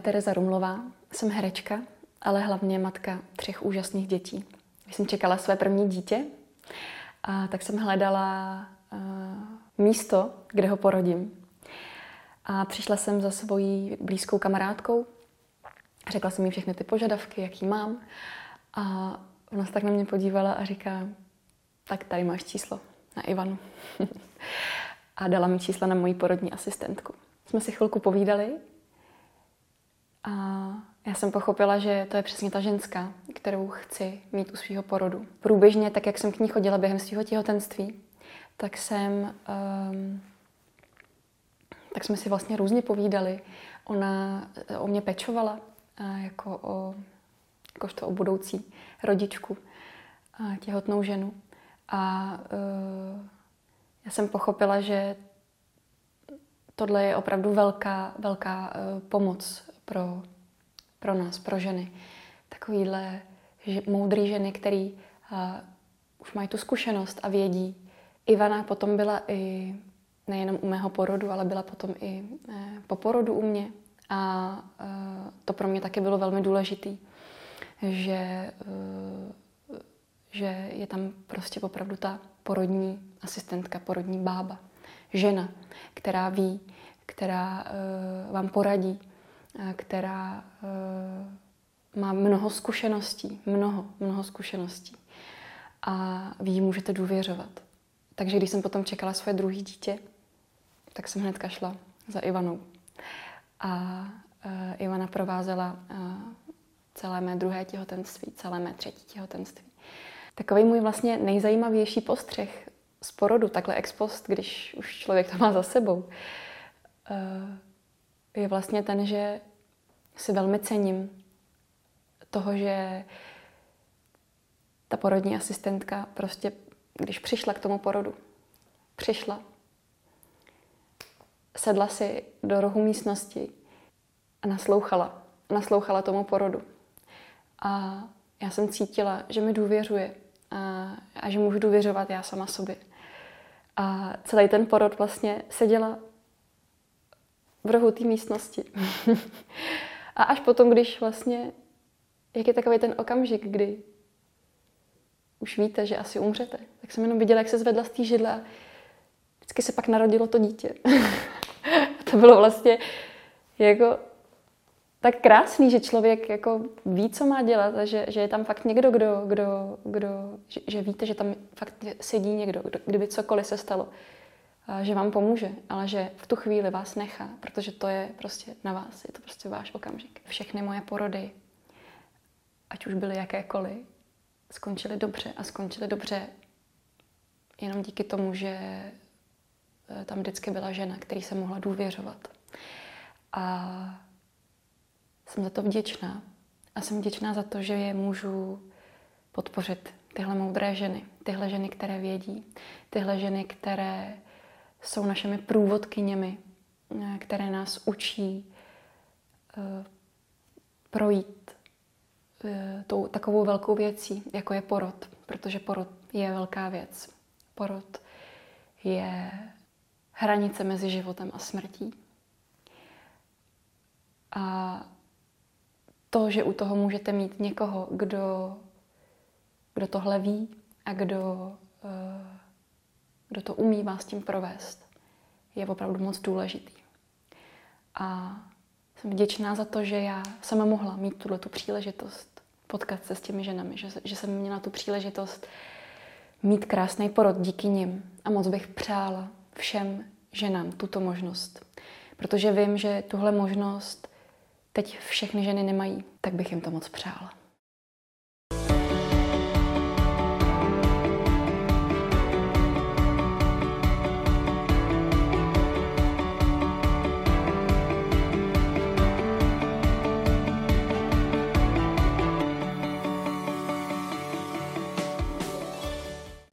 Tereza Rumlová, jsem herečka, ale hlavně matka třech úžasných dětí. Když jsem čekala své první dítě, a tak jsem hledala uh, místo, kde ho porodím. A přišla jsem za svojí blízkou kamarádkou, řekla jsem jí všechny ty požadavky, jaký mám. A ona se tak na mě podívala a říká, tak tady máš číslo na Ivanu. a dala mi čísla na moji porodní asistentku. Jsme si chvilku povídali a já jsem pochopila, že to je přesně ta ženská, kterou chci mít u svého porodu. Průběžně, tak jak jsem k ní chodila během svého těhotenství, tak jsem, um, tak jsme si vlastně různě povídali. Ona o mě pečovala jako o, jakožto o budoucí rodičku, těhotnou ženu. A uh, já jsem pochopila, že tohle je opravdu velká, velká uh, pomoc pro, pro nás, pro ženy. Takovýhle že, moudrý ženy, který uh, už mají tu zkušenost a vědí. Ivana potom byla i nejenom u mého porodu, ale byla potom i uh, po porodu u mě. A uh, to pro mě taky bylo velmi důležitý, že, uh, že je tam prostě opravdu ta porodní asistentka, porodní bába, žena, která ví, která uh, vám poradí, která uh, má mnoho zkušeností, mnoho, mnoho zkušeností. A vy můžete důvěřovat. Takže když jsem potom čekala svoje druhé dítě, tak jsem hned kašla za Ivanou. A uh, Ivana provázela celé mé druhé těhotenství, celé mé třetí těhotenství. Takový můj vlastně nejzajímavější postřeh z porodu, takhle ex post, když už člověk to má za sebou, eh, je vlastně ten, že si velmi cením toho, že ta porodní asistentka prostě, když přišla k tomu porodu, přišla, sedla si do rohu místnosti a naslouchala. Naslouchala tomu porodu. A já jsem cítila, že mi důvěřuje, a, a že můžu důvěřovat já sama sobě. A celý ten porod vlastně seděla v rohu té místnosti. a až potom, když vlastně, jak je takový ten okamžik, kdy už víte, že asi umřete, tak jsem jenom viděla, jak se zvedla z té židle a vždycky se pak narodilo to dítě. to bylo vlastně jako tak krásný, že člověk jako ví, co má dělat a že, že je tam fakt někdo, kdo, kdo, kdo že, že víte, že tam fakt sedí někdo, kdo, kdyby cokoliv se stalo, a že vám pomůže, ale že v tu chvíli vás nechá, protože to je prostě na vás, je to prostě váš okamžik. Všechny moje porody, ať už byly jakékoliv, skončily dobře a skončily dobře jenom díky tomu, že eh, tam vždycky byla žena, který se mohla důvěřovat. A jsem za to vděčná. A jsem vděčná za to, že je můžu podpořit tyhle moudré ženy. Tyhle ženy, které vědí. Tyhle ženy, které jsou našimi průvodkyněmi, eh, které nás učí uh, projít uh, tou takovou velkou věcí, jako je porod. Protože porod je velká věc. Porod je hranice mezi životem a smrtí. A to, že u toho můžete mít někoho, kdo, kdo tohle ví a kdo, eh, kdo to umí vás tím provést, je opravdu moc důležitý. A jsem vděčná za to, že já sama mohla mít tuhle tu příležitost potkat se s těmi ženami, že, že jsem měla tu příležitost mít krásný porod díky nim. A moc bych přála všem ženám tuto možnost. Protože vím, že tuhle možnost teď všechny ženy nemají, tak bych jim to moc přála.